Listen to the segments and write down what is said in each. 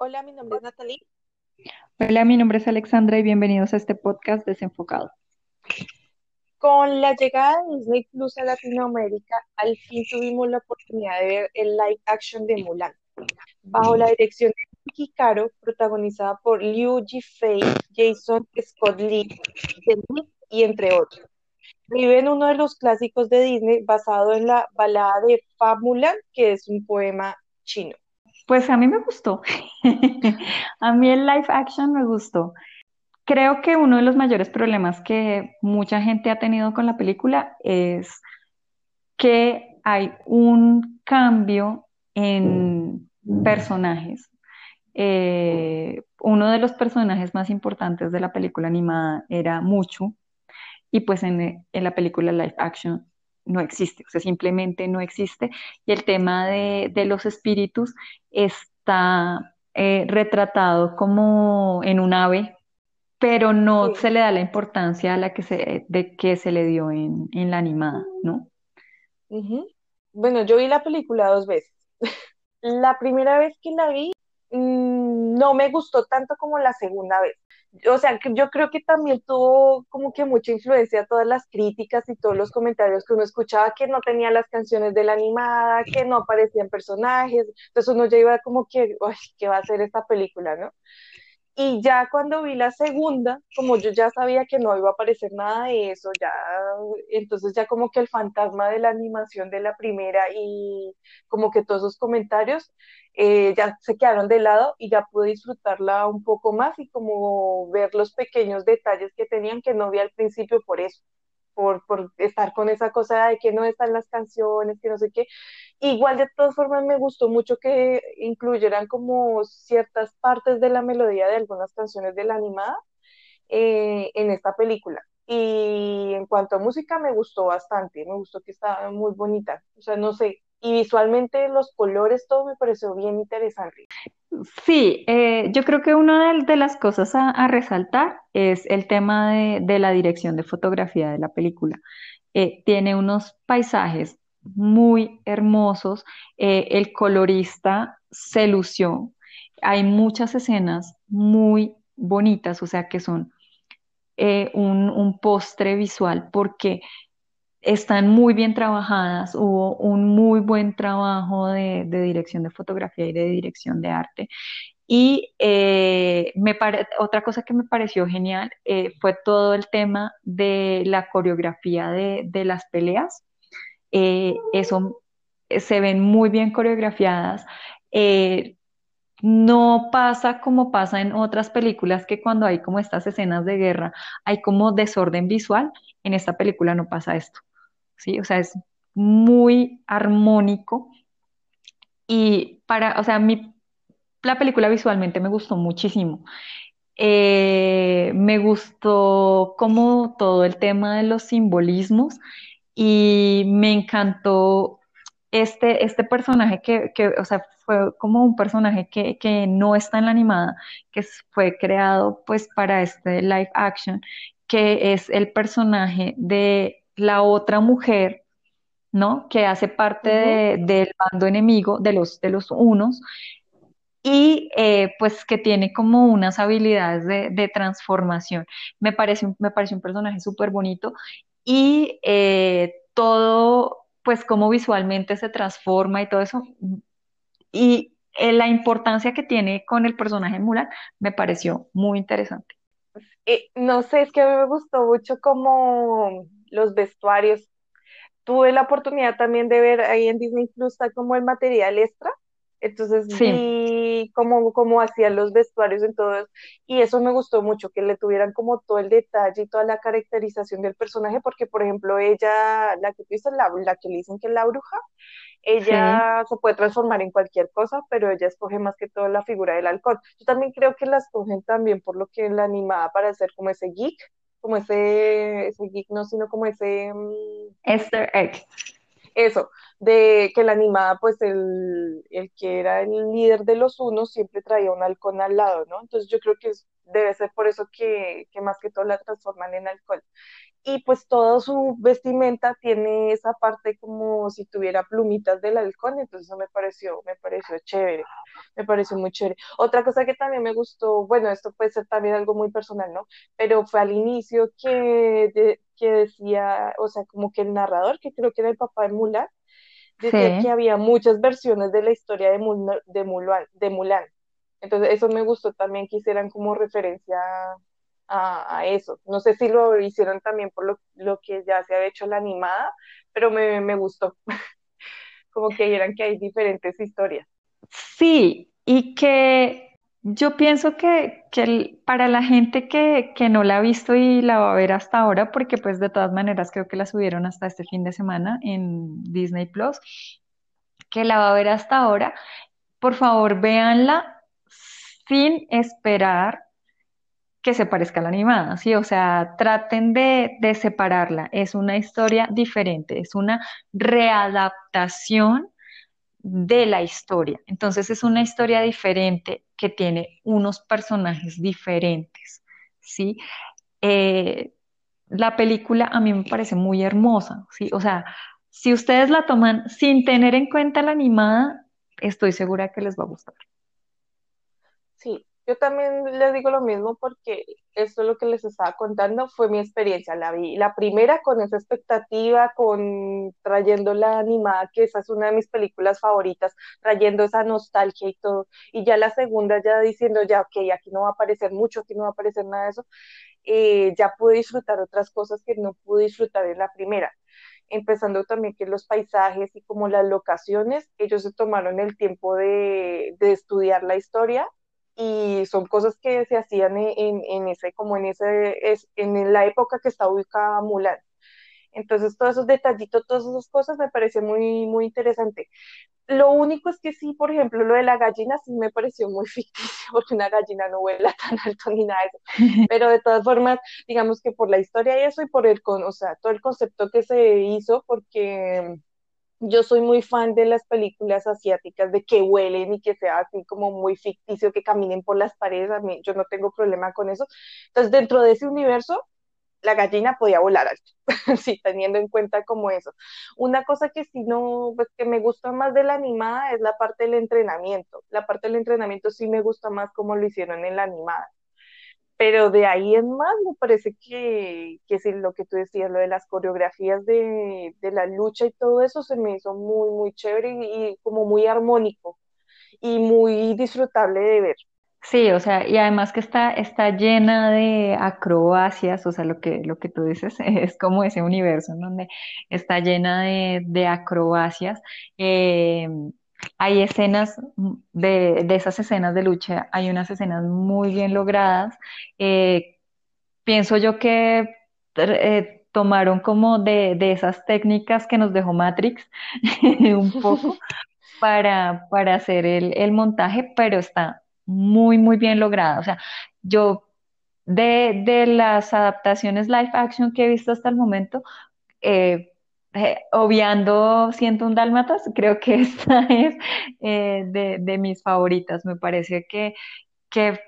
Hola, mi nombre es Natalie. Hola, mi nombre es Alexandra y bienvenidos a este podcast desenfocado. Con la llegada de Disney Plus a Latinoamérica, al fin tuvimos la oportunidad de ver el live action de Mulan, bajo la dirección de Vicky Caro, protagonizada por Liu Jifei, Jason Scott Lee, y entre otros. Vive uno de los clásicos de Disney basado en la balada de Fa Mulan, que es un poema chino. Pues a mí me gustó. a mí el live action me gustó. Creo que uno de los mayores problemas que mucha gente ha tenido con la película es que hay un cambio en personajes. Eh, uno de los personajes más importantes de la película animada era Muchu, y pues en, en la película live action no existe, o sea, simplemente no existe. Y el tema de, los espíritus está eh, retratado como en un ave, pero no se le da la importancia a la que se, de que se le dio en, la animada, ¿no? Bueno, yo vi la película dos veces. la primera vez que la vi, mm, no me gustó tanto como la segunda vez o sea, yo creo que también tuvo como que mucha influencia todas las críticas y todos los comentarios que uno escuchaba que no tenía las canciones de la animada, que no aparecían personajes, entonces uno ya iba como que, uy, ¿qué va a hacer esta película, no? Y ya cuando vi la segunda, como yo ya sabía que no iba a aparecer nada de eso, ya, entonces ya como que el fantasma de la animación de la primera y como que todos esos comentarios eh, ya se quedaron de lado y ya pude disfrutarla un poco más y como ver los pequeños detalles que tenían que no vi al principio por eso, por, por estar con esa cosa de que no están las canciones, que no sé qué. Igual de todas formas me gustó mucho que incluyeran como ciertas partes de la melodía de algunas canciones de la eh, en esta película. Y en cuanto a música me gustó bastante, me gustó que estaba muy bonita. O sea, no sé, y visualmente los colores, todo me pareció bien interesante. Sí, eh, yo creo que una de, las cosas a, resaltar es el tema de, la dirección de fotografía de la película. Eh, tiene unos paisajes muy hermosos, eh, el colorista se lució, hay muchas escenas muy bonitas, o sea que son un postre visual porque están muy bien trabajadas, hubo un muy buen trabajo de, dirección de fotografía y de dirección de arte. Y eh, otra cosa que me pareció genial eh, fue todo el tema de la coreografía de, las peleas. Eh, eso se ven muy bien coreografiadas. no pasa como pasa en otras películas que cuando hay como estas escenas de guerra hay como desorden visual. En esta película no pasa esto. ¿Sí? O sea, es muy armónico y para, o sea, mi, la película visualmente me gustó muchísimo. Eh, me gustó como todo el tema de los simbolismos y me encantó este, este personaje que, que, o sea, fue como un personaje que, que, no está en la animada, que fue creado pues para este live action, que es el personaje de la otra mujer, ¿no? Que hace parte del bando enemigo, de los, de los unos, y eh, pues que tiene como unas habilidades de, transformación. Me parece, me parece un personaje súper bonito y eh, todo, pues como visualmente se transforma y todo eso. Y eh, la importancia que tiene con el personaje Mulan me pareció muy interesante. no sé, es que a mí me gustó mucho como los vestuarios. Tuve la oportunidad también de ver ahí en Disney Plus, está como el material extra. Entonces vi cómo, cómo hacían los vestuarios en todo eso. Y eso me gustó mucho, que le tuvieran como todo el detalle y toda la caracterización del personaje, porque por ejemplo ella, la que tú la, la que le dicen que es la bruja, ella se puede transformar en cualquier cosa, pero ella escoge más que todo la figura del alcohol. Yo también creo que la escogen también por lo que la animaba para hacer como ese geek, como ese, ese geek, no, sino como ese... Mm, Esther Egg. Eso, de que la animada, pues el, el, que era el líder de los unos siempre traía un halcón al lado, ¿no? Entonces yo creo que es debe ser por eso que, que más que todo la transforman en alcohol y pues toda su vestimenta tiene esa parte como si tuviera plumitas del halcón, entonces eso me pareció, me pareció chévere, me pareció muy chévere. Otra cosa que también me gustó, bueno, esto puede ser también algo muy personal, ¿no? Pero fue al inicio que, que decía, o sea, como que el narrador, que creo que era el papá de Mulan, decía que había muchas versiones de la historia de, de, Mulan, de Mulan. Entonces eso me gustó también que hicieran como referencia a, eso. No sé si lo hicieron también por lo, lo que ya se ha hecho la animada, pero me, me gustó. Como que vieran que hay diferentes historias. Sí, y que yo pienso que, que para la gente que, que, no la ha visto y la va a ver hasta ahora, porque pues de todas maneras creo que la subieron hasta este fin de semana en Disney Plus, que la va a ver hasta ahora, por favor véanla sin esperar que se parezca a la animada, ¿sí? O sea, traten de, de separarla. Es una historia diferente, es una readaptación de la historia. Entonces es una historia diferente que tiene unos personajes diferentes, ¿sí? Eh, la película a mí me parece muy hermosa, ¿sí? O sea, si ustedes la toman sin tener en cuenta la animada, estoy segura que les va a gustar. Sí, yo también les digo lo mismo porque esto es lo que les estaba contando, fue mi experiencia. La vi la primera con esa expectativa, con trayendo la animada, que esa es una de mis películas favoritas, trayendo esa nostalgia y todo. Y ya la segunda, ya diciendo, ya, ok, aquí no va a aparecer mucho, aquí no va a aparecer nada de eso. Eh, ya pude disfrutar otras cosas que no pude disfrutar en la primera empezando también que los paisajes y como las locaciones, ellos se tomaron el tiempo de, de estudiar la historia y son cosas que se hacían en, en ese, como en ese, es, en la época que está ubicada Mulan. Entonces, todos esos detallitos, todas esas cosas me parece muy, muy interesante. Lo único es que sí, por ejemplo, lo de la gallina sí me pareció muy ficticio, porque una gallina no vuela tan alto ni nada de eso. Pero de todas formas, digamos que por la historia y eso, y por el, o sea, todo el concepto que se hizo, porque yo soy muy fan de las películas asiáticas, de que huelen y que sea así como muy ficticio, que caminen por las paredes, a mí yo no tengo problema con eso. Entonces, dentro de ese universo, la gallina podía volar alto, sí, teniendo en cuenta como eso. Una cosa que sí no, pues que me gusta más de la animada es la parte del entrenamiento. La parte del entrenamiento sí me gusta más como lo hicieron en la animada pero de ahí en más me parece que, que sí, lo que tú decías, lo de las coreografías de, de, la lucha y todo eso se me hizo muy, muy chévere y, como muy armónico y muy disfrutable de ver. Sí, o sea, y además que está, está llena de acrobacias, o sea, lo que, lo que tú dices es como ese universo en donde está llena de, de acrobacias. Eh, hay escenas de, esas escenas de lucha, hay unas escenas muy bien logradas. Eh, pienso yo que eh, tomaron como de, esas técnicas que nos dejó Matrix un poco para, para hacer el, montaje, pero está muy, muy bien lograda. O sea, yo de, de las adaptaciones live action que he visto hasta el momento, eh, eh, obviando Siento un Dálmatas, creo que esta es eh, de, mis favoritas. Me parece que, que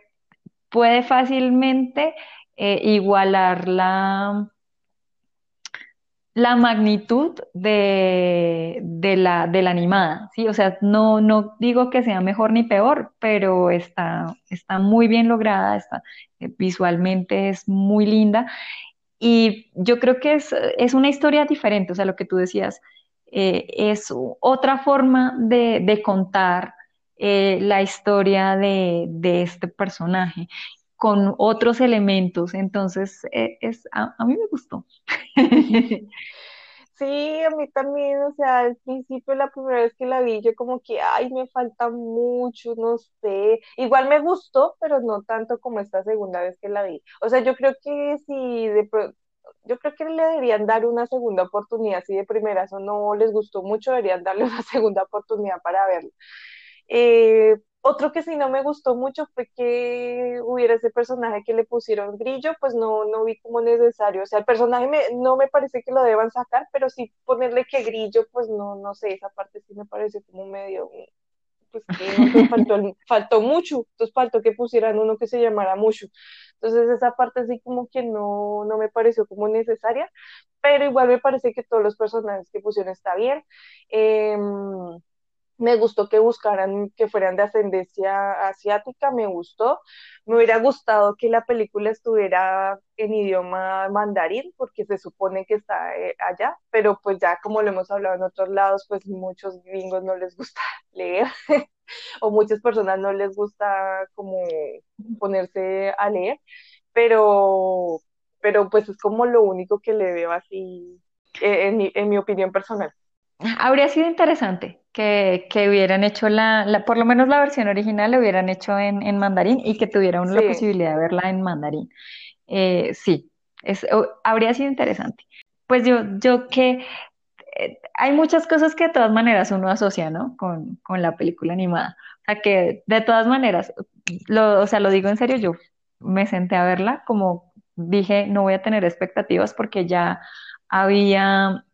puede fácilmente eh, igualar la, la magnitud de, la, de la animada, ¿sí? O sea, no, no digo que sea mejor ni peor, pero está, está muy bien lograda, está, visualmente es muy linda y yo creo que es, es una historia diferente, o sea, lo que tú decías, eh, es otra forma de, de contar eh, la historia de, de, este personaje con otros elementos. Entonces, eh, es, a, a, mí me gustó. Sí, a mí también, o sea, al principio, la primera vez que la vi, yo como que, ay, me falta mucho, no sé. Igual me gustó, pero no tanto como esta segunda vez que la vi. O sea, yo creo que si de yo creo que le deberían dar una segunda oportunidad, si de primeras o no les gustó mucho, deberían darle una segunda oportunidad para verlo. Eh, otro que sí no me gustó mucho fue que hubiera ese personaje que le pusieron grillo, pues no, no vi como necesario. O sea, el personaje no me parece que lo deban sacar, pero sí ponerle que grillo, pues no, no sé, esa parte sí me parece como medio, pues que faltó, faltó mucho, entonces faltó que pusieran uno que se llamara mucho. Entonces esa parte así como que no, no me pareció como necesaria, pero igual me parece que todos los personajes que pusieron está bien. Em, me gustó que buscaran que fueran de ascendencia asiática, me gustó. Me hubiera gustado que la película estuviera en idioma mandarín, porque se supone que está eh, allá, pero pues ya como lo hemos hablado en otros lados, pues muchos gringos no les gusta leer, o muchas personas no les gusta como ponerse a leer, pero, pero pues es como lo único que le veo así, eh, en mi, en mi opinión personal. Habría sido interesante que, hubieran hecho la, por lo menos la versión original, la hubieran hecho en, mandarín y que tuviera uno la posibilidad de verla en mandarín. Eh, sí, es, habría sido interesante. Pues yo, yo que eh, hay muchas cosas que de todas maneras uno asocia, ¿no? Con, con la película animada. O sea que de todas maneras, lo, o sea, lo digo en serio, yo me senté a verla como dije, no voy a tener expectativas porque ya había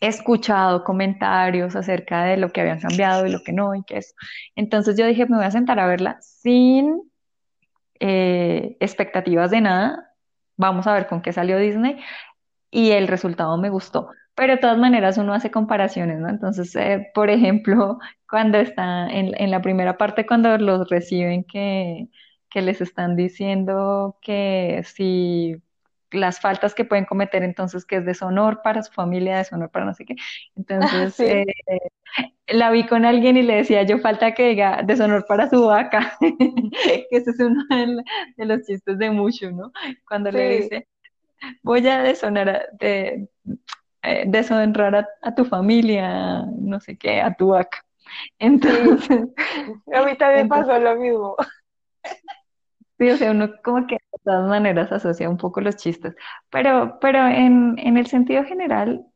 escuchado comentarios acerca de lo que habían cambiado y lo que no y que eso. Entonces yo dije, me voy a sentar a verla sin eh, expectativas de nada. Vamos a ver con qué salió Disney y el resultado me gustó. Pero de todas maneras uno hace comparaciones, ¿no? Entonces, eh, por ejemplo, cuando está en, en, la primera parte, cuando los reciben que, que les están diciendo que si las faltas que pueden cometer, entonces que es deshonor para su familia, deshonor para no sé qué. Entonces, eh, la vi con alguien y le decía yo falta que diga deshonor para su vaca, que ese es uno de, los chistes de mucho, ¿no? Cuando le dice, voy a deshonar de, eh, deshonrar a, tu familia, no sé qué, a tu vaca. Entonces, a mí también pasó lo mismo. Sí, o sea, uno como que de todas maneras asocia un poco los chistes, pero, pero en, en el sentido general,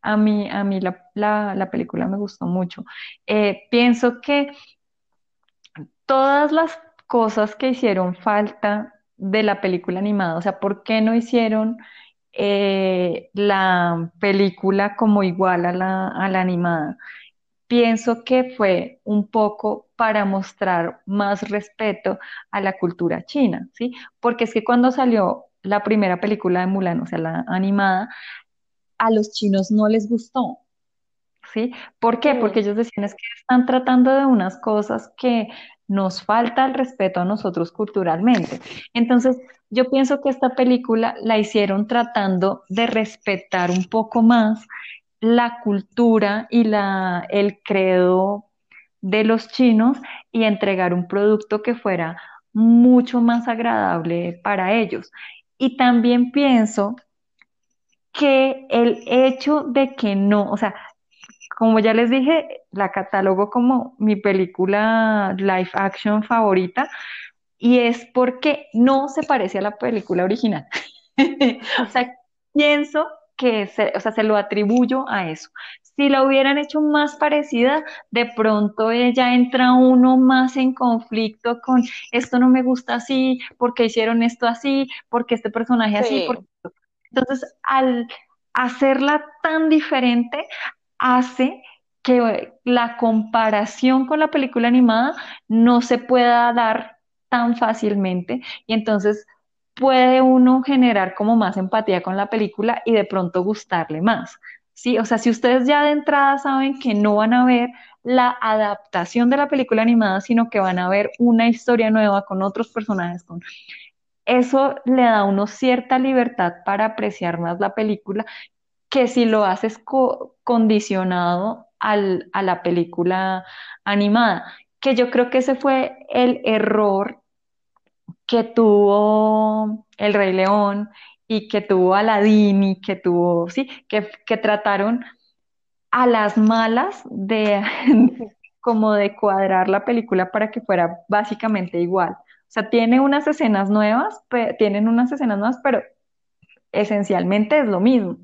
a mí, a mí la, la, película me gustó mucho. Eh, pienso que todas las cosas que hicieron falta de la película animada, o sea, ¿por qué no hicieron eh, la película como igual a la, a la animada? Pienso que fue un poco para mostrar más respeto a la cultura china, ¿sí? Porque es que cuando salió la primera película de Mulan, o sea, la animada, a los chinos no les gustó, ¿sí? ¿Por qué? Porque ellos decían es que están tratando de unas cosas que nos falta el respeto a nosotros culturalmente. Entonces, yo pienso que esta película la hicieron tratando de respetar un poco más la cultura y la, el credo de los chinos y entregar un producto que fuera mucho más agradable para ellos. Y también pienso que el hecho de que no, o sea, como ya les dije, la catalogo como mi película live action favorita y es porque no se parece a la película original. o sea, pienso que se, o sea, se lo atribuyo a eso. Si la hubieran hecho más parecida, de pronto ella entra uno más en conflicto con esto no me gusta así, porque hicieron esto así, porque este personaje así. Entonces, al hacerla tan diferente, hace que la comparación con la película animada no se pueda dar tan fácilmente. Y entonces puede uno generar como más empatía con la película y de pronto gustarle más. Sí, o sea, si ustedes ya de entrada saben que no van a ver la adaptación de la película animada, sino que van a ver una historia nueva con otros personajes, con eso le da a uno cierta libertad para apreciar más la película que si lo haces condicionado al, a la película animada, que yo creo que ese fue el error que tuvo El Rey León y que tuvo Aladdin y que tuvo, sí, que, que trataron a las malas de como de cuadrar la película para que fuera básicamente igual. O sea, tiene unas escenas nuevas, tienen unas escenas nuevas, pero esencialmente es lo mismo,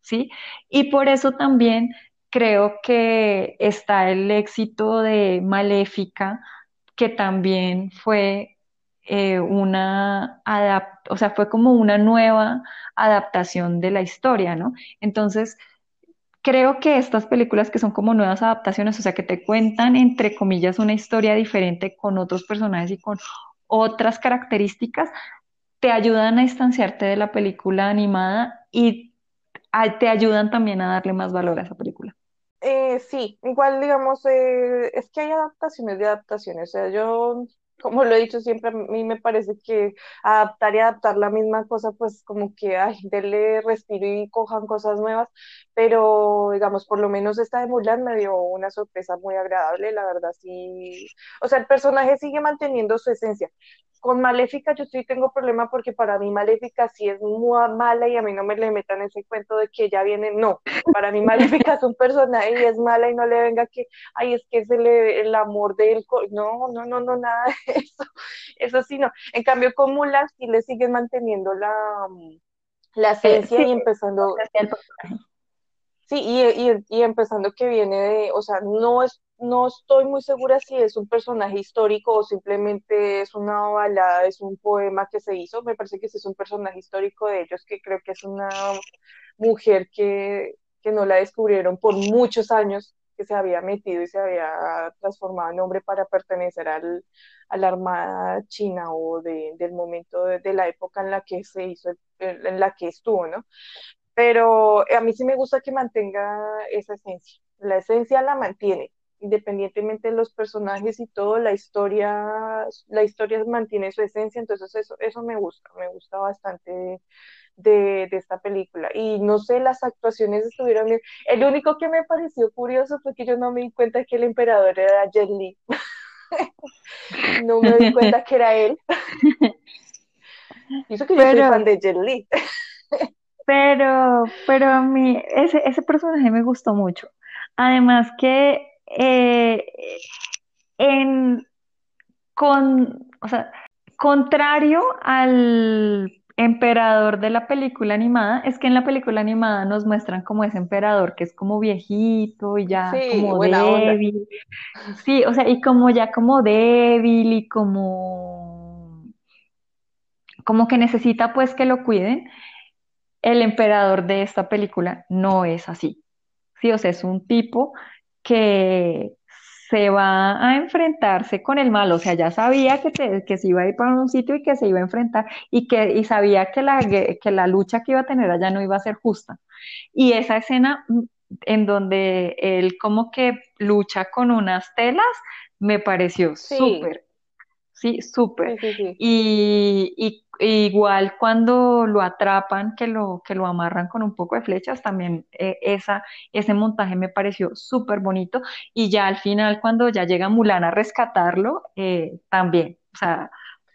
¿sí? Y por eso también creo que está el éxito de Maléfica, que también fue eh, una o sea, fue como una nueva adaptación de la historia, ¿no? Entonces, creo que estas películas que son como nuevas adaptaciones, o sea, que te cuentan, entre comillas, una historia diferente con otros personajes y con otras características, te ayudan a distanciarte de la película animada y te ayudan también a darle más valor a esa película. Eh, sí, igual digamos, eh, es que hay adaptaciones de adaptaciones, o sea, yo como lo he dicho siempre, a mí me parece que adaptar y adaptar la misma cosa, pues como que, ay, denle respiro y cojan cosas nuevas, pero digamos, por lo menos esta de Mulan me dio una sorpresa muy agradable, la verdad, sí, o sea, el personaje sigue manteniendo su esencia, con Maléfica yo sí tengo problema porque para mí Maléfica sí es muy mala y a mí no me le metan ese cuento de que ella viene, no, para mí Maléfica es un personaje y es mala y no le venga que, ay, es que es el, el amor de él, no, no, no, no, nada de eso, eso sí no. En cambio con Mulan sí le siguen manteniendo la, la esencia y empezando... Sí, y, y, y empezando que viene de, o sea, no es no estoy muy segura si es un personaje histórico o simplemente es una balada, es un poema que se hizo. Me parece que ese es un personaje histórico de ellos, que creo que es una mujer que, que no la descubrieron por muchos años, que se había metido y se había transformado en hombre para pertenecer al, a la Armada China o de, del momento de, de, la época en la que se hizo, en la que estuvo, ¿no? Pero a mí sí me gusta que mantenga esa esencia. La esencia la mantiene, independientemente de los personajes y todo, la historia, la historia mantiene su esencia, entonces eso, eso me gusta, me gusta bastante de, de, esta película. Y no sé, las actuaciones estuvieron bien. El único que me pareció curioso fue que yo no me di cuenta que el emperador era Jet Li. no me di cuenta que era él. y eso que yo soy fan de Jet Li. pero, pero a mí ese, ese personaje me gustó mucho. Además que eh, en, con, o sea, contrario al emperador de la película animada, es que en la película animada nos muestran como ese emperador que es como viejito y ya como débil. Sí, o sea, y como ya como débil y como como que necesita pues que lo cuiden. El emperador de esta película no es así. Sí, o sea, es un tipo que se va a enfrentarse con el mal, o sea, ya sabía que, que se iba a ir para un sitio y que se iba a enfrentar y que y sabía que la, que la lucha que iba a tener allá no iba a ser justa. Y esa escena mm, en donde él como que lucha con unas telas me pareció súper, sí, súper. Y, y, igual cuando lo atrapan, que lo, que lo amarran con un poco de flechas, también eh, esa, ese montaje me pareció súper bonito. Y ya al final, cuando ya llega Mulan a rescatarlo, eh, también, o sea,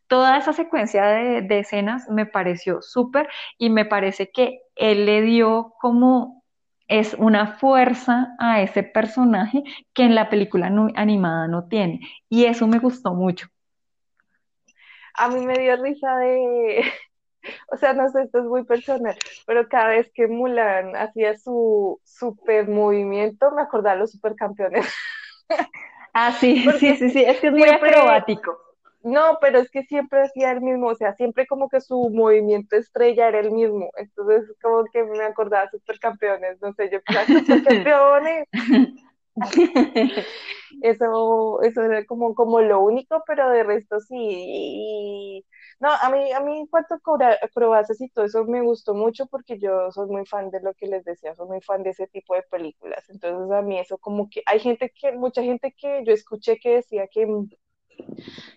toda esa secuencia de, de escenas me pareció súper y me parece que él le dio como es una fuerza a ese personaje que en la película animada no tiene. Y eso me gustó mucho a mí me dio risa de, o sea, no sé, esto es muy personal, pero cada vez que Mulan hacía su super movimiento, me acordaba de los supercampeones. Ah, sí, sí, sí, sí, es que es muy acrobático. No, pero es que siempre hacía el mismo, o sea, siempre como que su movimiento estrella era el mismo, entonces como que me acordaba de supercampeones, no sé, yo pensaba, supercampeones. Eso, eso era como, como lo único, pero de resto sí. No, a mí, a mí en cuanto a acrobacias y todo eso me gustó mucho porque yo soy muy fan de lo que les decía, soy muy fan de ese tipo de películas. Entonces a mí eso como que hay gente que, mucha gente que yo escuché que decía que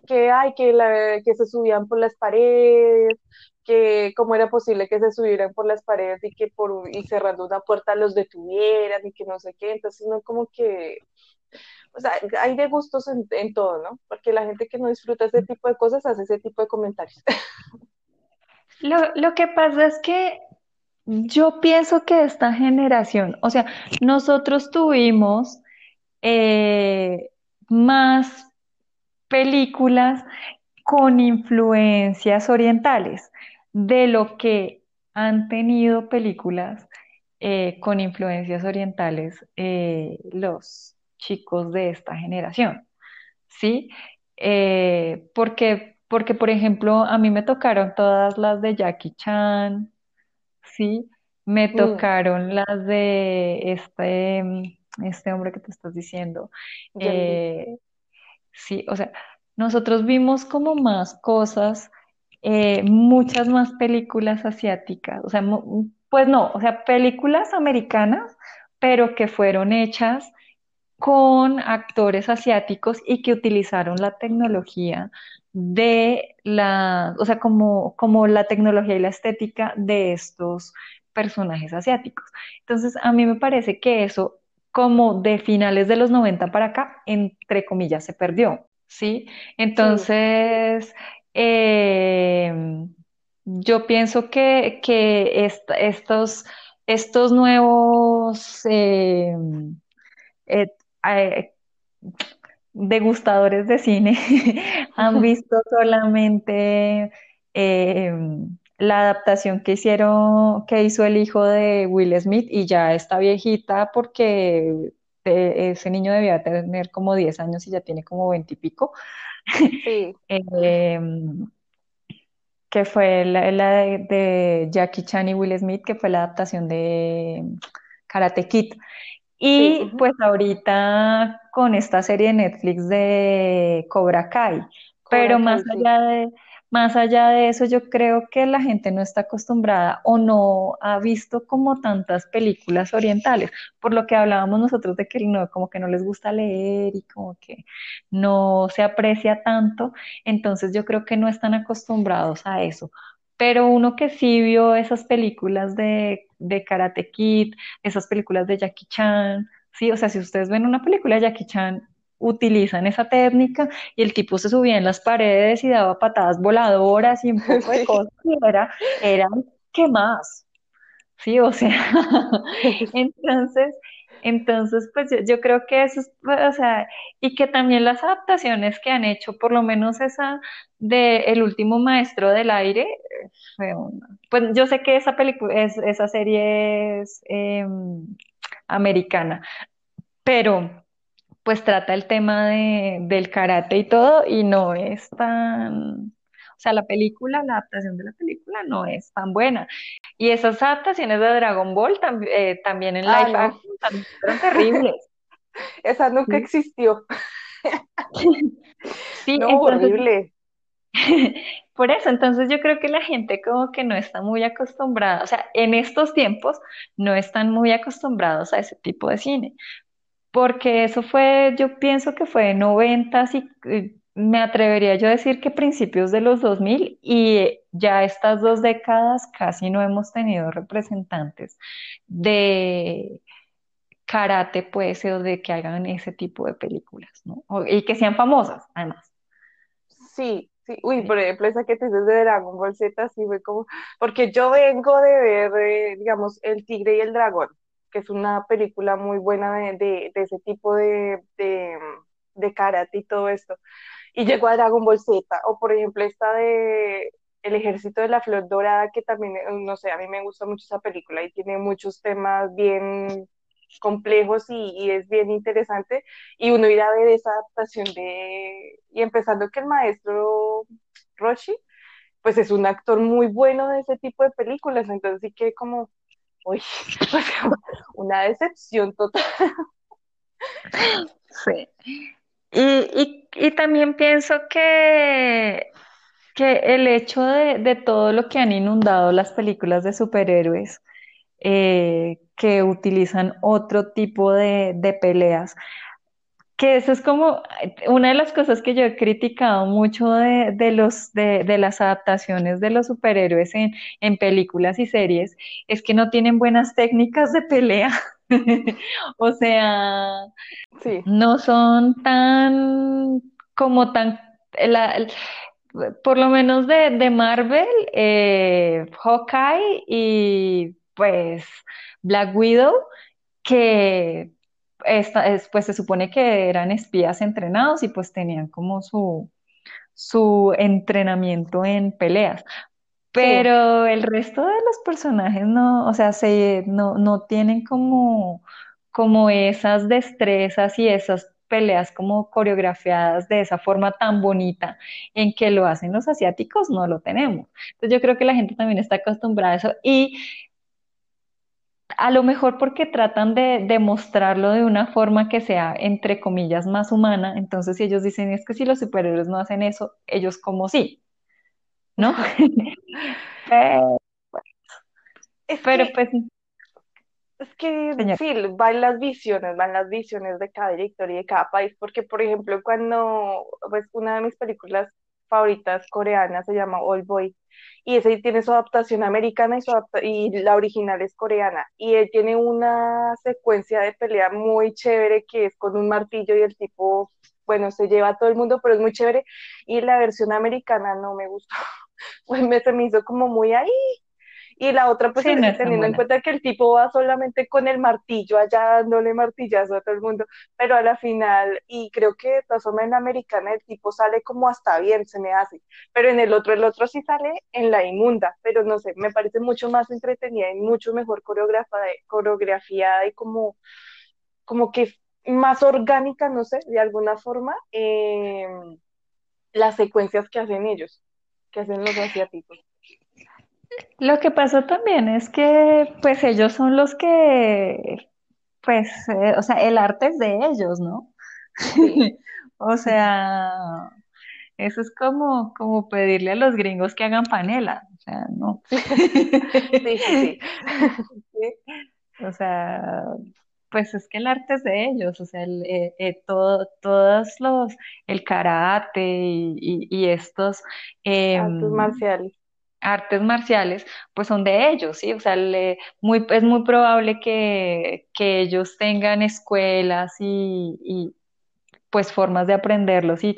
que ay, que, la, que se subían por las paredes, que cómo era posible que se subieran por las paredes y que por y cerrando una puerta los detuvieran y que no sé qué, entonces no como que o sea, hay de gustos en, todo, ¿no? Porque la gente que no disfruta ese tipo de cosas hace ese tipo de comentarios. Lo, lo que pasa es que yo pienso que esta generación, o sea, nosotros tuvimos eh, más películas con influencias orientales de lo que han tenido películas eh, con influencias orientales eh, los chicos de esta generación, ¿sí? Eh, porque, porque, por ejemplo, a mí me tocaron todas las de Jackie Chan, ¿sí? me Mm, tocaron las de este, este hombre que te estás diciendo. Eh, sí, o sea, nosotros vimos como más cosas, eh, muchas más películas asiáticas, o sea, pues no, o sea, películas americanas, pero que fueron hechas con actores asiáticos y que utilizaron la tecnología de la, o sea, como, como la tecnología y la estética de estos personajes asiáticos. Entonces, a mí me parece que eso, como de finales de los 90 para acá, entre comillas, se perdió, ¿sí? Entonces, eh, yo pienso que, que estos, estos nuevos... eh, eh, degustadores de cine han visto solamente eh, la adaptación que hicieron, que hizo el hijo de Will Smith y ya está viejita porque eh, ese niño debía tener como 10 años y ya tiene como 20 y pico, sí, eh, que fue la, la de, de Jackie Chan y Will Smith, que fue la adaptación de Karate Kid. Sí. Y pues ahorita con esta serie de Netflix de Cobra Kai. Cobra Pero más Kai, allá de, más allá de eso, yo creo que la gente no está acostumbrada o no ha visto como tantas películas orientales, por lo que hablábamos nosotros de que no, como que no les gusta leer y como que no se aprecia tanto. Entonces yo creo que no están acostumbrados a eso. Pero uno que sí vio esas películas de, de Karate Kid, esas películas de Jackie Chan, sí, o sea, si ustedes ven una película de Jackie Chan, utilizan esa técnica y el tipo se subía en las paredes y daba patadas voladoras y un poco de cosas y era, era, ¿qué más? Sí, o sea, entonces, entonces, pues yo, creo que eso es, pues, o sea, y que también las adaptaciones que han hecho, por lo menos esa de El último maestro del aire, pues yo sé que esa película, es, esa serie es em, americana, pero pues trata el tema de, del karate y todo, y no es tan, sea, la película, la adaptación de la película no es tan buena. Y esas adaptaciones de Dragon Ball tam- eh, también en Ah, live no. action también fueron terribles. Esa nunca Sí, existió. Sí, No, entonces, horrible. por eso, entonces yo creo que la gente como que no está muy acostumbrada, o sea, en estos tiempos no están muy acostumbrados a ese tipo de cine. Porque eso fue, yo pienso que fue en noventas y eh, me atrevería yo a decir que principios de los 2000 y ya estas dos décadas casi no hemos tenido representantes de karate, pues, o de que hagan ese tipo de películas, ¿no? Y que sean famosas, además. Sí, sí. Uy, por ejemplo, esa que te dices de Dragon Ball Z, sí fue como, porque yo vengo de ver, eh, digamos, El Tigre y el Dragón, que es una película muy buena de, de, de ese tipo de, de, de karate y todo esto. Y llegó a Dragon Ball Z, o por ejemplo, esta de El Ejército de la Flor Dorada, que también, eh, no sé, a mí me gusta mucho esa película y tiene muchos temas bien complejos y, y es bien interesante y uno ir a ver esa adaptación de, y empezando que el maestro Roshi, pues es un actor muy bueno de ese tipo de películas, entonces sí que como, uy, una decepción total. Sí. Y, y, y también pienso que, que el hecho de, de todo lo que han inundado las películas de superhéroes, eh, que utilizan otro tipo de, de peleas, que eso es como una de las cosas que yo he criticado mucho de, de los, de, de las adaptaciones de los superhéroes en, en películas y series, es que no tienen buenas técnicas de pelea. O sea, Sí, no son tan como tan la- el- por lo menos de, de Marvel, eh, Hawkeye y pues Black Widow, que esta, es, pues se supone que eran espías entrenados y pues tenían como su, su entrenamiento en peleas. Pero el resto de los personajes no, o sea, se, no, no tienen como, como esas destrezas y esas peleas como coreografiadas de esa forma tan bonita en que lo hacen los asiáticos, no lo tenemos. Entonces yo creo que la gente también está acostumbrada a eso y a lo mejor porque tratan de demostrarlo de una forma que sea, entre comillas, más humana. Entonces, si ellos dicen, es que si los superhéroes no hacen eso, ellos como sí, ¿no? Pero, Es pero que, pues, es que señor, sí, van las visiones, van las visiones de cada director y de cada país, porque por ejemplo, cuando, pues una de mis películas favoritas coreanas se llama Old Boy, y ese tiene su adaptación americana y, su adapta- y la original es coreana, y él tiene una secuencia de pelea muy chévere que es con un martillo y el tipo, bueno, se lleva a todo el mundo, pero es muy chévere, y la versión americana no me gustó, pues me, se me hizo como muy ahí. Y la otra, pues sí, no teniendo en cuenta que el tipo va solamente con el martillo allá dándole martillazo a todo el mundo, pero a la final, y creo que de todas formas en la americana el tipo sale como hasta bien, se me hace, pero en el otro, el otro sí sale en la inmunda, pero no sé, me parece mucho más entretenida y mucho mejor coreografada, coreografiada y como, como que más orgánica, no sé, de alguna forma, eh, las secuencias que hacen ellos, que hacen los asiáticos. Lo que pasa también es que, pues, ellos son los que, pues, eh, o sea, el arte es de ellos, ¿no? Sí, O sea, eso es como, como pedirle a los gringos que hagan panela. O sea, no. sí, sí. Sí. O sea, pues es que el arte es de ellos, o sea, el, eh, eh, todo, todos los, el karate y, y- y estos Artes em, marciales. artes marciales, pues son de ellos, ¿sí? O sea, le- muy, es muy probable que, que ellos tengan escuelas y, y, pues formas de aprenderlos y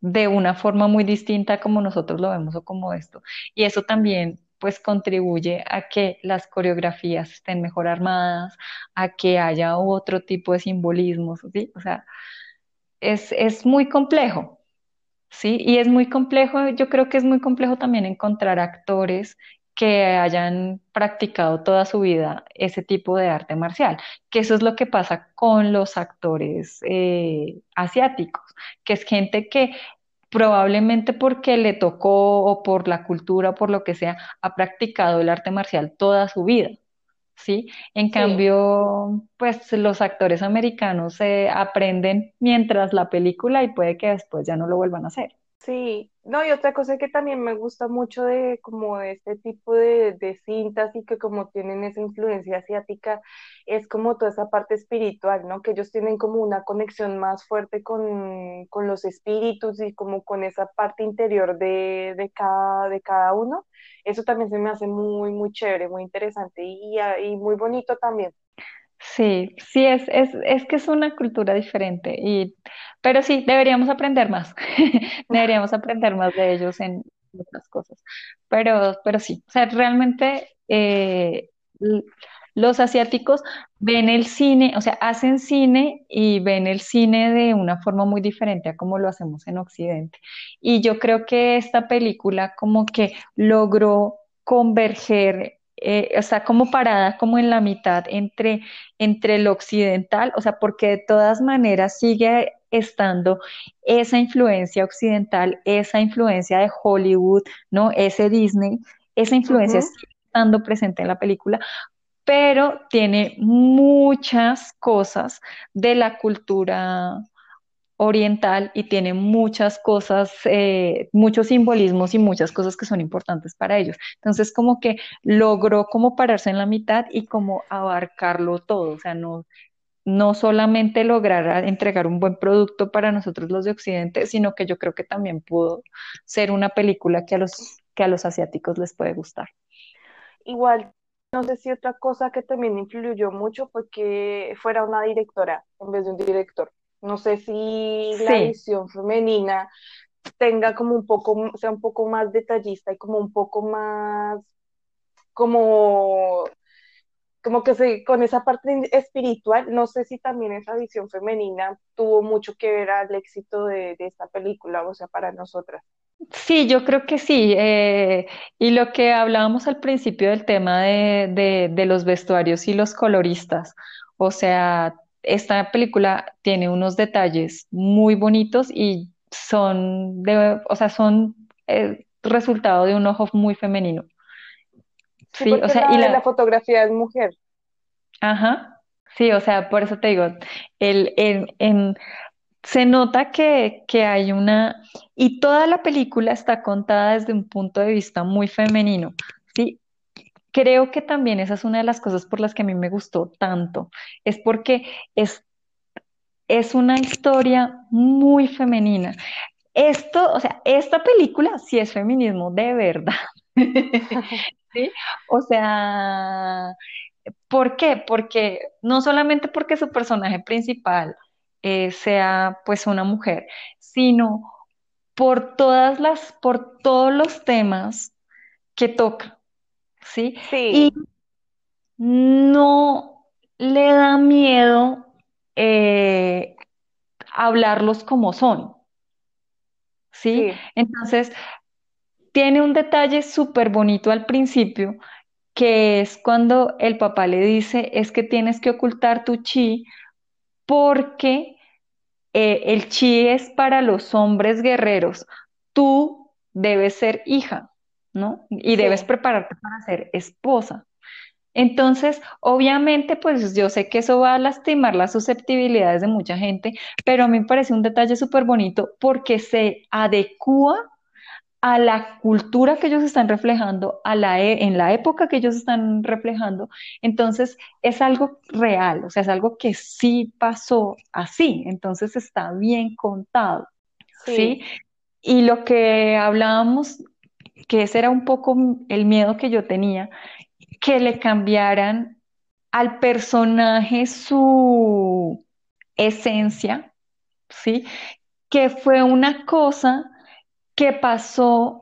de una forma muy distinta como nosotros lo vemos o como esto. Y eso también pues contribuye a que las coreografías estén mejor armadas, a que haya otro tipo de simbolismos, ¿sí? O sea, es, es muy complejo. Sí, y es muy complejo, yo creo que es muy complejo también encontrar actores que hayan practicado toda su vida ese tipo de arte marcial, que eso es lo que pasa con los actores eh, asiáticos, que es gente que probablemente porque le tocó o por la cultura o por lo que sea, ha practicado el arte marcial toda su vida. ¿Sí? En Sí, cambio, pues los actores americanos eh, aprenden mientras la película y puede que después ya no lo vuelvan a hacer. sí. No, y otra cosa que también me gusta mucho de como de este tipo de, de cintas y que como tienen esa influencia asiática, es como toda esa parte espiritual, ¿no? Que ellos tienen como una conexión más fuerte con, con los espíritus y como con esa parte interior de, de cada, de cada uno. Eso también se me hace muy, muy chévere, muy interesante y, y muy bonito también. Sí, sí, es, es, es que es una cultura diferente, y, pero sí, deberíamos aprender más, deberíamos aprender más de ellos en otras cosas, pero, pero sí, o sea, realmente eh, los asiáticos ven el cine, o sea, hacen cine y ven el cine de una forma muy diferente a como lo hacemos en Occidente. Y yo creo que esta película como que logró converger, eh, está como parada como en la mitad entre entre lo occidental, o sea, porque de todas maneras sigue estando esa influencia occidental, esa influencia de Hollywood, ¿no? Ese Disney, esa influencia sigue estando presente en la película, pero tiene muchas cosas de la cultura oriental y tiene muchas cosas, eh, muchos simbolismos y muchas cosas que son importantes para ellos. Entonces, como que logró como pararse en la mitad y como abarcarlo todo, o sea, no, no solamente lograr entregar un buen producto para nosotros los de Occidente, sino que yo creo que también pudo ser una película que a los, que a los asiáticos les puede gustar. Igual, no sé si otra cosa que también influyó mucho fue que fuera una directora en vez de un director. No sé si la visión femenina tenga como un poco, sea un poco más detallista y como un poco más, como, como que se, con esa parte espiritual, no sé si también esa visión femenina tuvo mucho que ver al éxito de, de esta película, o sea, para nosotras. Sí, yo creo que sí. eh, y lo que hablábamos al principio del tema de, de- de los vestuarios y los coloristas, o sea, esta película tiene unos detalles muy bonitos y son de, o sea, son eh, resultado de un ojo muy femenino. Sí, Sí, o sea, y la, la la, fotografía es mujer. Ajá. Sí, o sea, por eso te digo, el, el- en- se nota que, que hay una, y toda la película está contada desde un punto de vista muy femenino, ¿sí? Creo que también esa es una de las cosas por las que a mí me gustó tanto, es porque es, es una historia muy femenina. Esto, o sea, esta película sí es feminismo de verdad, ¿sí? O sea, ¿por qué? Porque no solamente porque su personaje principal eh, sea pues una mujer, sino por todas las, por todos los temas que toca, ¿sí? Y Sí, no le da miedo eh, hablarlos como son, ¿sí? sí, Entonces, tiene un detalle súper bonito al principio, que es cuando el papá le dice, es que tienes que ocultar tu chi porque eh, el chi es para los hombres guerreros. Tú debes ser hija, ¿no? Y debes prepararte para ser esposa. Entonces, obviamente, pues yo sé que eso va a lastimar las susceptibilidades de mucha gente, pero a mí me parece un detalle súper bonito porque se adecua a la cultura que ellos están reflejando, a la e- en la época que ellos están reflejando. Entonces, es algo real, o sea, es algo que sí pasó así, entonces está bien contado, ¿sí? sí, Y lo que hablábamos, que ese era un poco el miedo que yo tenía, que le cambiaran al personaje su esencia, ¿sí? Que fue una cosa que pasó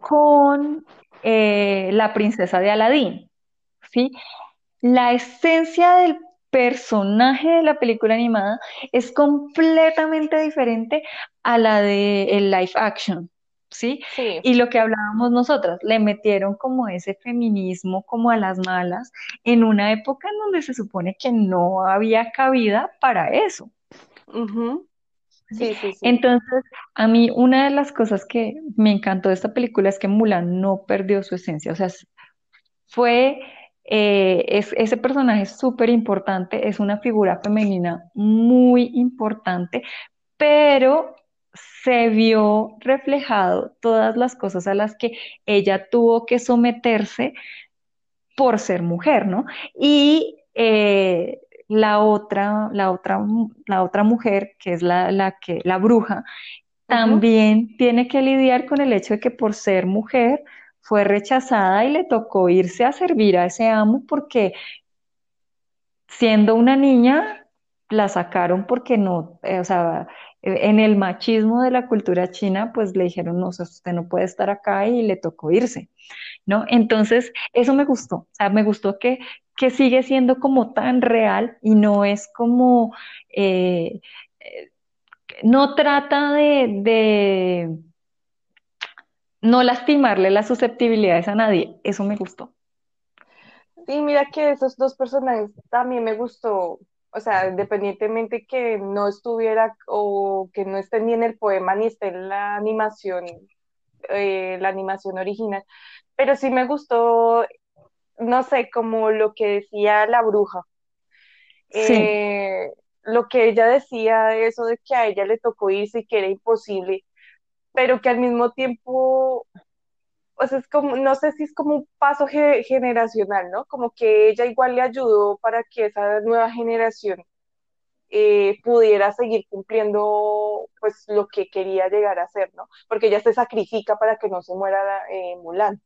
con eh, la princesa de Aladín, ¿sí? La esencia del personaje de la película animada es completamente diferente a la de el live action, ¿sí? sí, Y lo que hablábamos nosotras, le metieron como ese feminismo como a las malas en una época en donde se supone que no había cabida para eso. ¿sí? Sí, sí, sí, Entonces, a mí una de las cosas que me encantó de esta película es que Mulan no perdió su esencia, o sea, fue, eh, es, ese personaje es súper importante, es una figura femenina muy importante, pero se vio reflejado todas las cosas a las que ella tuvo que someterse por ser mujer, ¿no? Y eh, la otra, la otra, la otra mujer, que es la, la que, la bruja, también tiene que lidiar con el hecho de que por ser mujer fue rechazada y le tocó irse a servir a ese amo porque siendo una niña la sacaron porque no, eh, o sea, en el machismo de la cultura china, pues le dijeron, no, o sea, usted no puede estar acá y le tocó irse, ¿no? Entonces, eso me gustó, o sea, me gustó que, que sigue siendo como tan real y no es como, eh, eh, no trata de, no lastimarle las susceptibilidades a nadie. Eso me gustó. Sí, mira que esos dos personajes también me gustó, o sea, independientemente que no estuviera o que no esté ni en el poema ni esté en la animación, eh, la animación original, pero sí me gustó, no sé, como lo que decía la bruja, Sí, eh, lo que ella decía, eso de que a ella le tocó irse y que era imposible, pero que al mismo tiempo o sea, es como, no sé si es como un paso ge- generacional, ¿no? Como que ella igual le ayudó para que esa nueva generación eh, pudiera seguir cumpliendo pues lo que quería llegar a ser, ¿no? Porque ella se sacrifica para que no se muera eh, Mulan.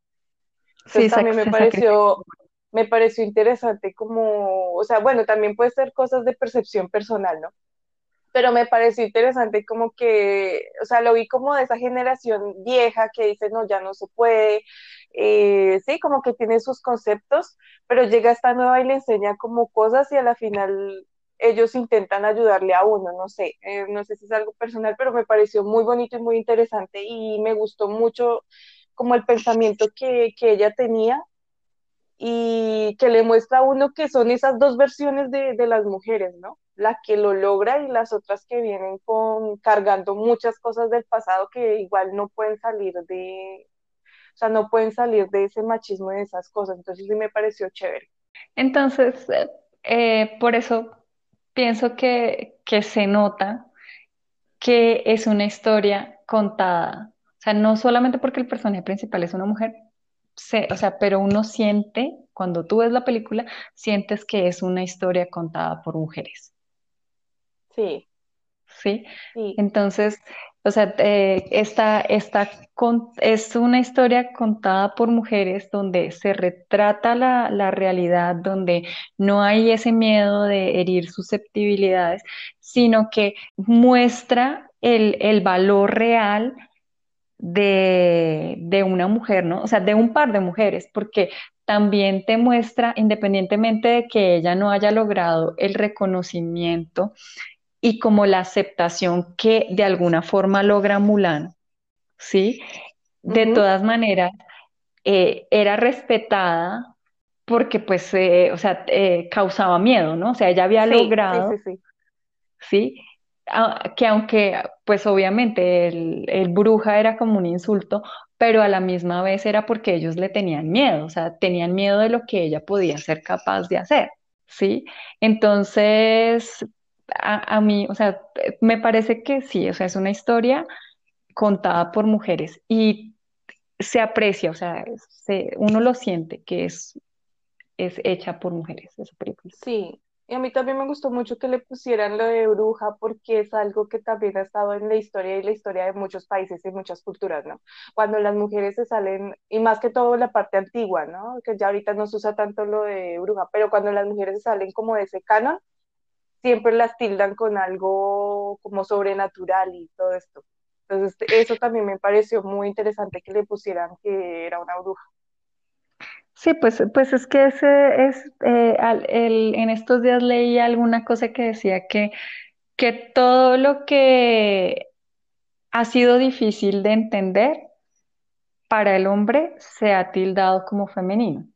Entonces sí, también me pareció, me pareció interesante como, o sea, bueno, también puede ser cosas de percepción personal, ¿no? pero me pareció interesante como que, o sea, lo vi como de esa generación vieja que dice, no, ya no se puede, eh, sí, como que tiene sus conceptos, pero llega esta nueva y le enseña como cosas y a la final ellos intentan ayudarle a uno, no sé, eh, no sé si es algo personal, pero me pareció muy bonito y muy interesante y me gustó mucho como el pensamiento que, que ella tenía y que le muestra a uno que son esas dos versiones de, de las mujeres, ¿no? La que lo logra y las otras que vienen con cargando muchas cosas del pasado que igual no pueden salir de, o sea, no pueden salir de ese machismo y de esas cosas. Entonces sí me pareció chévere. Entonces, eh, por eso pienso que, que se nota que es una historia contada. O sea, no solamente porque el personaje principal es una mujer, se- o sea, pero uno siente, cuando tú ves la película, sientes que es una historia contada por mujeres. Sí, ¿sí? sí. Entonces, o sea, eh, esta, esta con- es una historia contada por mujeres donde se retrata la, la realidad, donde no hay ese miedo de herir susceptibilidades, sino que muestra el, el valor real de, de una mujer, ¿no? O sea, de un par de mujeres, porque también te muestra, independientemente de que ella no haya logrado el reconocimiento, y como la aceptación que de alguna forma logra Mulan, ¿sí? De todas maneras, eh, era respetada porque pues, eh, o sea, eh, causaba miedo, ¿no? O sea, ella había Sí, sí, logrado, sí, sí. ¿sí? A- que aunque, pues obviamente el, el bruja era como un insulto, pero a la misma vez era porque ellos le tenían miedo, o sea, tenían miedo de lo que ella podía ser capaz de hacer. ¿sí? Entonces, a, a mí, o sea, me parece que sí, o sea, es una historia contada por mujeres y se aprecia, o sea, se- uno lo siente que es, es hecha por mujeres, esa película. Sí, y a mí también me gustó mucho que le pusieran lo de bruja porque es algo que también ha estado en la historia y la historia de muchos países y muchas culturas, ¿no? Cuando las mujeres se salen, y más que todo la parte antigua, ¿no? Que ya ahorita no se usa tanto lo de bruja, pero cuando las mujeres se salen como de ese canon, siempre las tildan con algo como sobrenatural y todo esto. Entonces, eso también me pareció muy interesante que le pusieran que era una bruja. Sí, pues, pues es que ese es, eh, al- el- en estos días leí alguna cosa que decía que, que todo lo que ha sido difícil de entender para el hombre se ha tildado como femenino.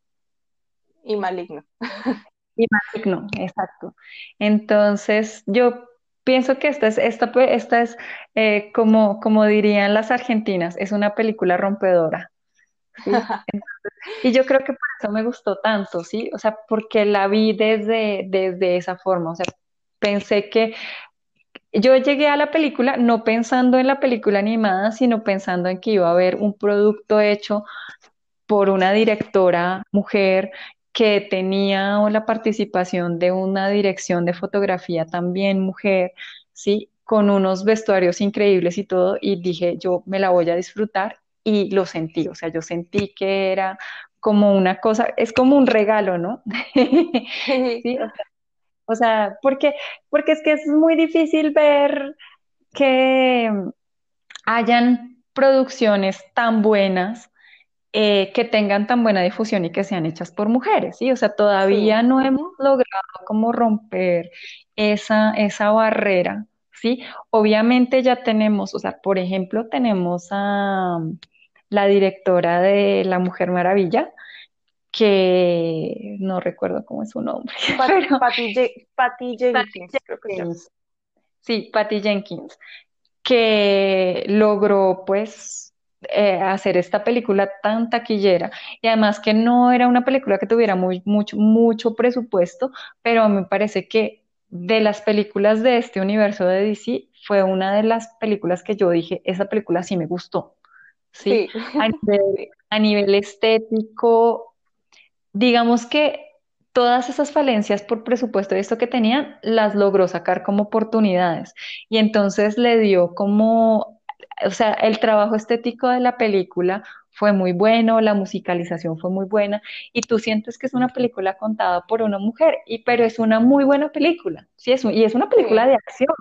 Y maligno. Y maligno, exacto. Entonces, yo pienso que esta es, esta, pe- esta es eh, como, como dirían las argentinas, es una película rompedora, Y yo creo que por eso me gustó tanto, ¿sí? O sea, porque la vi desde, desde esa forma, o sea, pensé que yo llegué a la película no pensando en la película animada, sino pensando en que iba a haber un producto hecho por una directora mujer que tenía la participación de una dirección de fotografía también mujer, ¿sí? Con unos vestuarios increíbles y todo, y dije, yo me la voy a disfrutar y lo sentí, o sea, yo sentí que era como una cosa, es como un regalo, ¿no? Sí, o sea, o sea, porque, porque es que es muy difícil ver que hayan producciones tan buenas eh, que tengan tan buena difusión y que sean hechas por mujeres, ¿sí? O sea, Sí. todavía no hemos logrado como romper esa, esa barrera, ¿sí? Obviamente ya tenemos, o sea, por ejemplo, tenemos a la directora de La Mujer Maravilla, que no recuerdo cómo es su nombre, Pat- pero Patty, Je- Patty Patty Jenkins, creo que. Jenkins, sí, Patty Jenkins. que logró pues eh, hacer esta película tan taquillera y además que no era una película que tuviera muy, mucho, mucho presupuesto, pero me parece que de las películas de este universo de DC fue una de las películas que yo dije, esa película sí me gustó, ¿sí? Sí, A nivel, sí, a nivel estético, digamos que todas esas falencias por presupuesto y esto que tenían, las logró sacar como oportunidades. Y entonces le dio como, o sea, el trabajo estético de la película fue muy bueno, la musicalización fue muy buena, y tú sientes que es una película contada por una mujer, y, pero es una muy buena película, sí, es, un- y es una película de acción,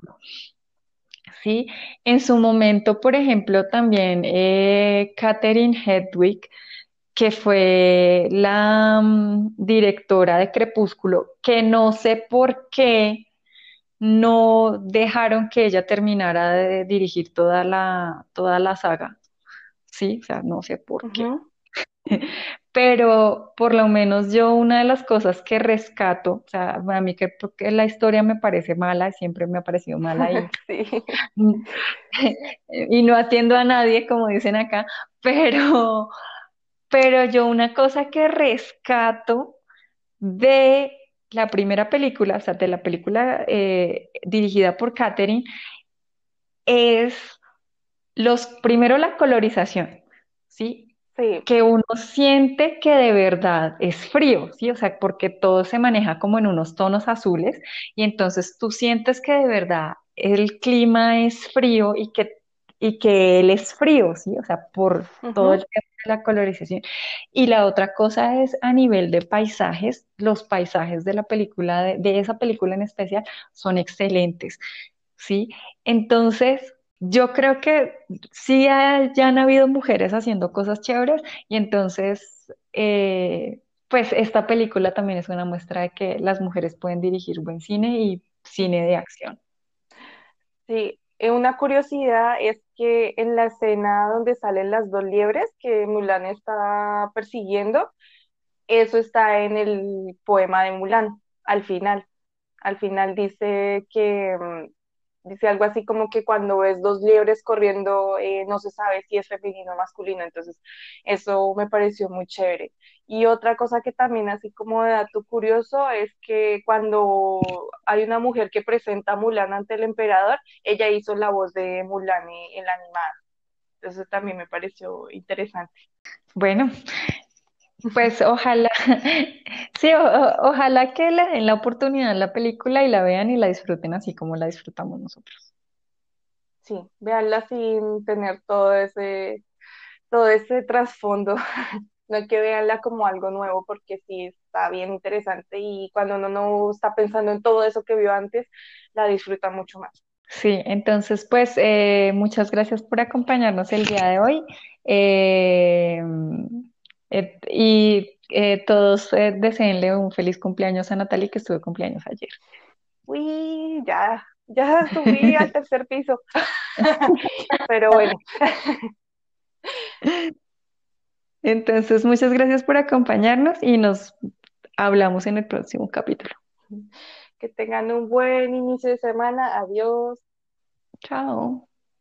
¿sí? En su momento, por ejemplo, también eh, Catherine Hedwig que fue la mm, directora de Crepúsculo, que no sé por qué no dejaron que ella terminara de dirigir toda la, toda la saga, ¿sí? O sea, no sé por qué. Pero por lo menos yo una de las cosas que rescato, o sea, a mí que, porque la historia me parece mala, siempre me ha parecido mala y, Sí, y no atiendo a nadie, como dicen acá, pero, pero yo una cosa que rescato de la primera película, o sea, de la película eh, dirigida por Catherine, es los, primero la colorización, ¿sí? Sí. Que uno siente que de verdad es frío, ¿sí? O sea, porque todo se maneja como en unos tonos azules y entonces tú sientes que de verdad el clima es frío y que, y que él es frío, ¿sí? O sea, por todo el tema de la colorización. Y la otra cosa es a nivel de paisajes, los paisajes de la película, de, de esa película en especial, son excelentes, ¿sí? Entonces, yo creo que sí ya han habido mujeres haciendo cosas chéveres y entonces, eh, pues esta película también es una muestra de que las mujeres pueden dirigir buen cine y cine de acción. Sí, eh, una curiosidad es que en la escena donde salen las dos liebres que Mulan está persiguiendo, eso está en el poema de Mulan, al final. Al final dice que, mm, dice algo así como que cuando ves dos liebres corriendo, eh, no se sabe si es femenino o masculino. Entonces, eso me pareció muy chévere. Y otra cosa que también, así como de dato curioso, es que cuando hay una mujer que presenta a Mulan ante el emperador, ella hizo la voz de Mulan en en la animada. Entonces, también me pareció interesante. Bueno, pues ojalá, sí, o- o- ojalá que le den la oportunidad a la película y la vean y la disfruten así como la disfrutamos nosotros. Sí, véanla sin tener todo ese, todo ese trasfondo. No que veanla como algo nuevo, porque sí está bien interesante y cuando uno no está pensando en todo eso que vio antes, la disfruta mucho más. Sí, entonces pues eh, muchas gracias por acompañarnos el día de hoy Eh, eh, y eh, todos eh, deseenle un feliz cumpleaños a Natalie que estuvo de cumpleaños ayer. Uy, ya, ya subí al tercer piso. Pero bueno, Entonces muchas gracias por acompañarnos y nos hablamos en el próximo capítulo. que tengan un buen inicio de semana. Adiós. Chao.